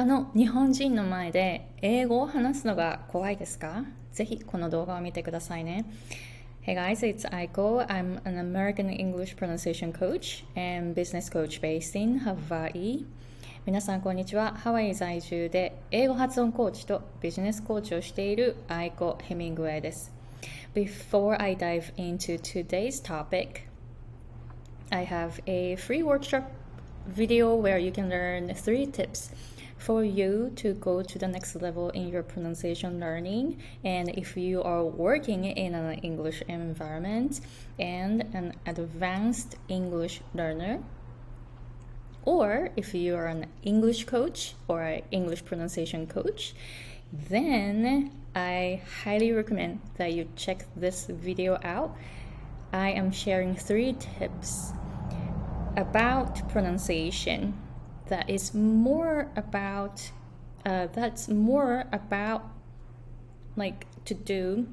他の日本人の前で英語を話すのが怖いですかぜひこの動画を見てくださいね。Hey guys, it's Aiko. I'm an American English pronunciation coach and business coach based in Hawaii. 皆さんこんにちは。ハワイ在住で英語発音コーチとビジネスコーチをしているアイコ・ヘミングウェイです。Before I dive into today's topic, I have a free workshop video where you can learn three tips for you to go to the next level in your pronunciation learning. And if you are working in an English environment and an advanced English learner, or if you are an English coach or an English pronunciation coach, then I highly recommend that you check this video out. I am sharing three tips about pronunciation that is more about uh, that's more about like to do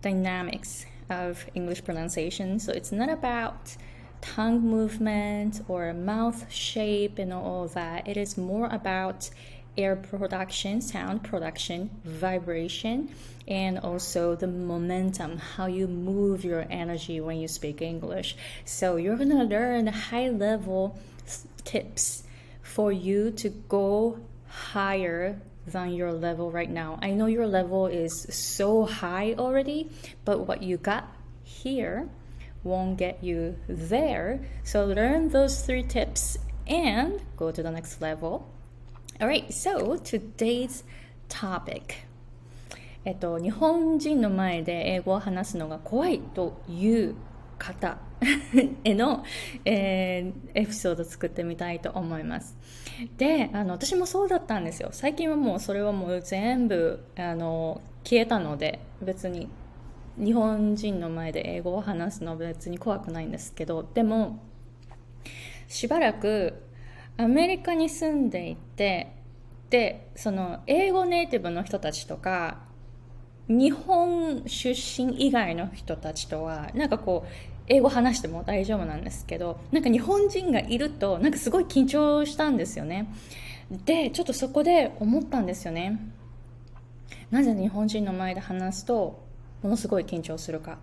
dynamics of English pronunciation. So it's not about tongue movement or mouth shape and all that. It is more about air production, sound production, vibration, and also the momentum, how you move your energy when you speak English. So you're gonna learn high level tips for you to go higher than your level right now. I know your level is so high already, but what you got here won't get you there. So learn those three tips and go to the next level. Alright, so today's topic. えっと、日本人の前で英語を話すのが怖いという方 への、えー、エピソード作ってみたいと思います。で、あの、私もそうだったんですよ。最近はもうそれはもう全部、あの、消えたので、別に日本人の前で英語を話すのは別に怖くないんですけど、でも、しばらくアメリカに住んでいて、で、その英語ネイティブの人たちとか、日本出身以外の人たちとは、なんかこう、英語話しても大丈夫なんですけどなんか日本人がいるとなんかすごい緊張したんですよね。でちょっとそこで思ったんですよね。なぜ日本人の前で話すとものすごい緊張するか。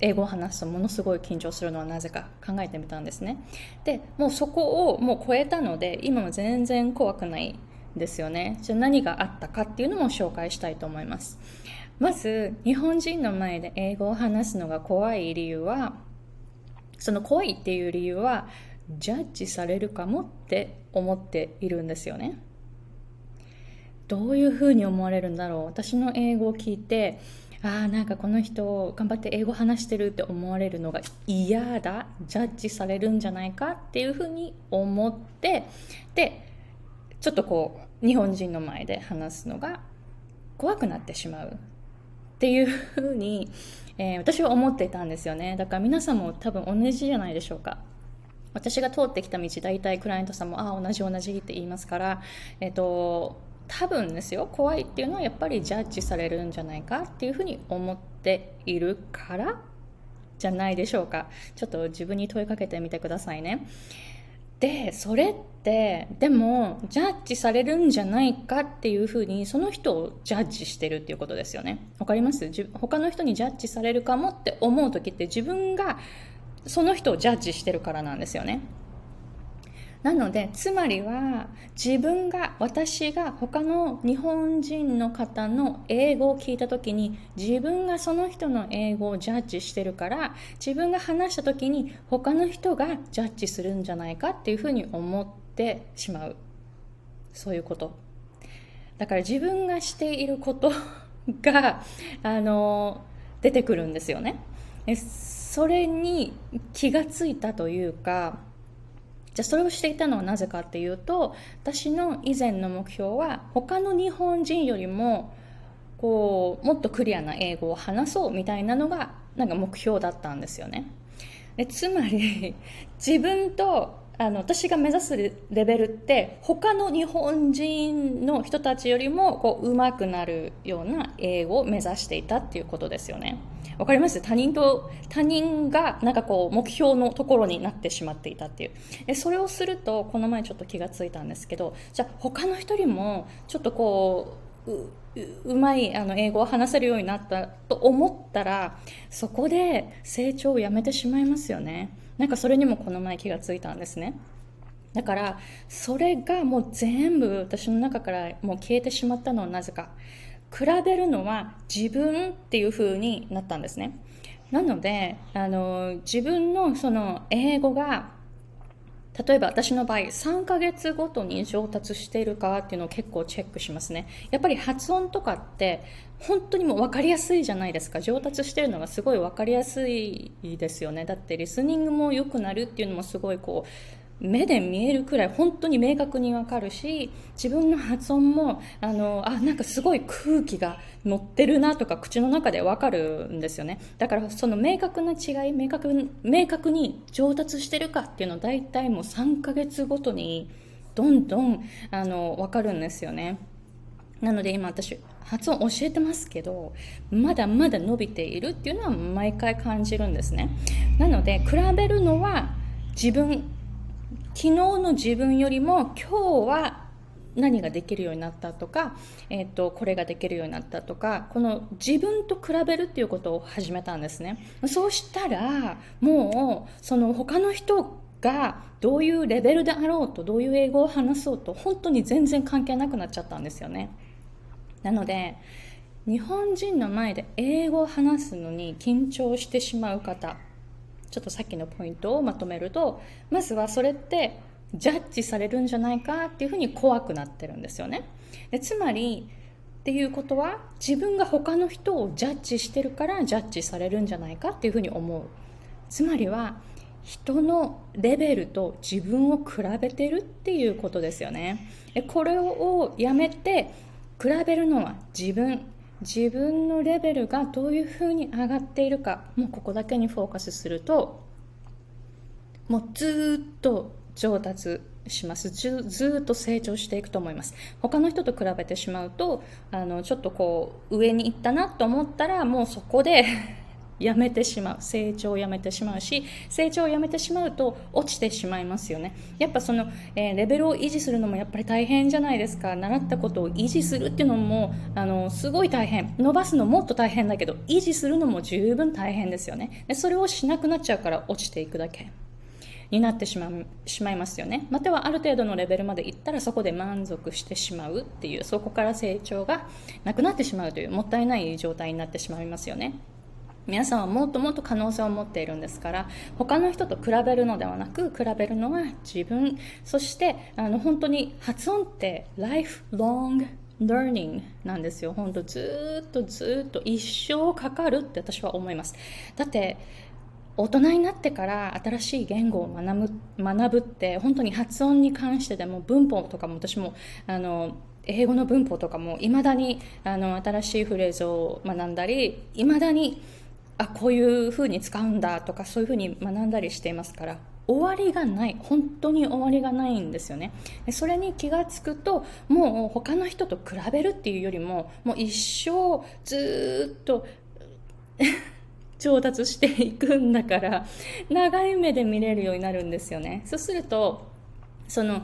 英語を話すとものすごい緊張するのはなぜか考えてみたんですね。でもうそこをもう超えたので今も全然怖くないですよね。じゃあ何があったかっていうのも紹介したいと思います。まず日本人の前で英語を話すのが怖い理由はその怖いっていう理由はジャッジされるかもって思っているんですよね。どういうふうに思われるんだろう。私の英語を聞いてああなんかこの人頑張って英語話してるって思われるのが嫌だ。ジャッジされるんじゃないかっていうふうに思ってでちょっとこう日本人の前で話すのが怖くなってしまう。っていうふうに、えー、私は思っていたんですよね。だから皆さんも多分同じじゃないでしょうか。私が通ってきた道、大体クライアントさんも、ああ、同じ同じって言いますから、えっ、ー、と、多分ですよ、怖いっていうのはやっぱりジャッジされるんじゃないかっていうふうに思っているからじゃないでしょうか。ちょっと自分に問いかけてみてくださいね。でそれってでもジャッジされるんじゃないかっていうふうにその人をジャッジしてるっていうことですよね。わかります？他の人にジャッジされるかもって思う時って自分がその人をジャッジしてるからなんですよね。なのでつまりは自分が私が他の日本人の方の英語を聞いた時に自分がその人の英語をジャッジしてるから自分が話した時に他の人がジャッジするんじゃないかっていうふうに思ってしまう。そういうこと。だから自分がしていること があの出てくるんですよね。それに気がついたというかじゃあそれをしていたのはなぜかっていうと私の以前の目標は他の日本人よりもこうもっとクリアな英語を話そうみたいなのがなんか目標だったんですよね。でつまり自分とあの私が目指すレベルって他の日本人の人たちよりもこう上手くなるような英語を目指していたっていうことですよね。わかります？他人と他人がなんかこう目標のところになってしまっていたっていう。でそれをするとこの前ちょっと気がついたんですけどじゃあ他の人にもちょっとこううまいあの英語を話せるようになったと思ったらそこで成長をやめてしまいますよね。なんかそれにもこの前気がついたんですね。だからそれがもう全部私の中からもう消えてしまったのはなぜか。比べるのは自分っていう風になったんですね。なのであの自分のその英語が例えば私の場合3ヶ月ごとに上達しているかっていうのを結構チェックしますね。やっぱり発音とかって本当にもう分かりやすいじゃないですか。上達してるのがすごい分かりやすいですよね。だってリスニングも良くなるっていうのもすごいこう目で見えるくらい本当に明確にわかるし自分の発音もあのあなんかすごい空気が乗ってるなとか口の中でわかるんですよね。だからその明確な違い明確明確に上達してるかっていうのを大体もう3ヶ月ごとにどんどんあの分かるんですよね。なので今私発音教えてますけどまだまだ伸びているっていうのは毎回感じるんですね。なので比べるのは自分昨日の自分よりも今日は何ができるようになったとか、えーと、これができるようになったとかこの自分と比べるっていうことを始めたんですね。そうしたらもうその他の人がどういうレベルであろうとどういう英語を話そうと本当に全然関係なくなっちゃったんですよね。なので日本人の前で英語を話すのに緊張してしまう方ちょっとさっきのポイントをまとめるとまずはそれってジャッジされるんじゃないかっていうふうに怖くなってるんですよね。でつまりっていうことは自分が他の人をジャッジしてるからジャッジされるんじゃないかっていうふうに思う。つまりは人のレベルと自分を比べてるっていうことですよね。これをやめて比べるのは自分。自分のレベルがどういうふうに上がっているかもうここだけにフォーカスするともうずっと上達します。ずずっと成長していくと思います。他の人と比べてしまうとあのちょっとこう上に行ったなと思ったらもうそこでやめてしまう。成長をやめてしまうし成長をやめてしまうと落ちてしまいますよね。やっぱその、えー、レベルを維持するのもやっぱり大変じゃないですか。習ったことを維持するっていうのもあのすごい大変。伸ばすのもっと大変だけど維持するのも十分大変ですよね。でそれをしなくなっちゃうから落ちていくだけ。になってしましまいますよね。またはある程度のレベルまでいったらそこで満足してしまうっていうそこから成長がなくなってしまうというもったいない状態になってしまいますよね。皆さんはもっともっと可能性を持っているんですから他の人と比べるのではなく比べるのは自分。そしてあの本当に発音って lifelong learning なんですよ。本当ずっとずっと一生かかるって私は思います。だって大人になってから新しい言語を学ぶ学ぶって本当に発音に関してでも文法とかも私もあの英語の文法とかもいまだにあの新しいフレーズを学んだりいまだにあこういうふうに使うんだとかそういうふうに学んだりしていますから終わりがない本当に終わりがないんですよね。それに気がつくともう他の人と比べるっていうよりももう一生ずっと 上達していくんだから長い目で見れるようになるんですよね。そうするとその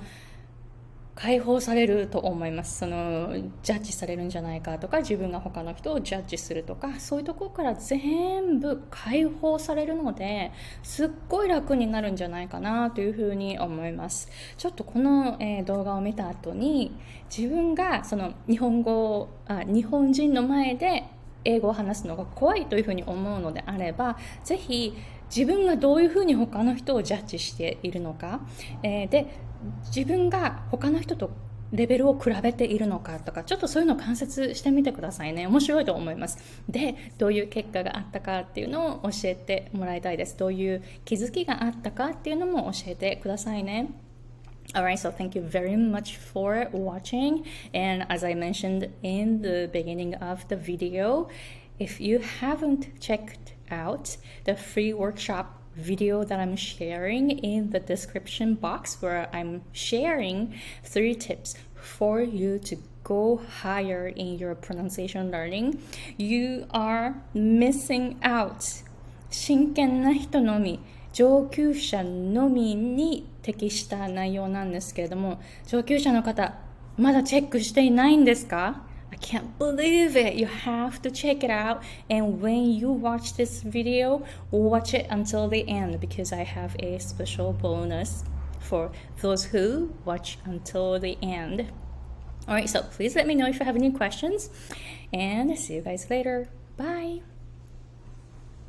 解放されると思います。そのジャッジされるんじゃないかとか自分が他の人をジャッジするとかそういうところから全部解放されるのですっごい楽になるんじゃないかなというふうに思います。ちょっとこの、えー、動画を見た後に自分がその日本語あ日本人の前で英語を話すのが怖いというふうに思うのであればぜひ自分がどういうふうに他の人をジャッジしているのか、えー、で自分が他の人とレベルを比べているのかとかちょっとそういうのを観察してみてくださいね。面白いと思います。でどういう結果があったかっていうのを教えてもらいたいです。どういう気づきがあったかっていうのも教えてくださいね。Alright, so thank you very much for watching. And as I mentioned in the beginning of the video, if you haven't checked out the free workshop video that I'm sharing in the description box where I'm sharing three tips for you to go higher in your pronunciation learning. You are missing out. 真剣な人のみ、上級者のみに 適した内容なんですけれども、上級者の方、まだチェックしていないんですか I can't believe it. You have to check it out. And when you watch this video, watch it until the end because I have a special bonus for those who watch until the end. Alright, so please let me know if you have any questions. And see you guys later. Bye.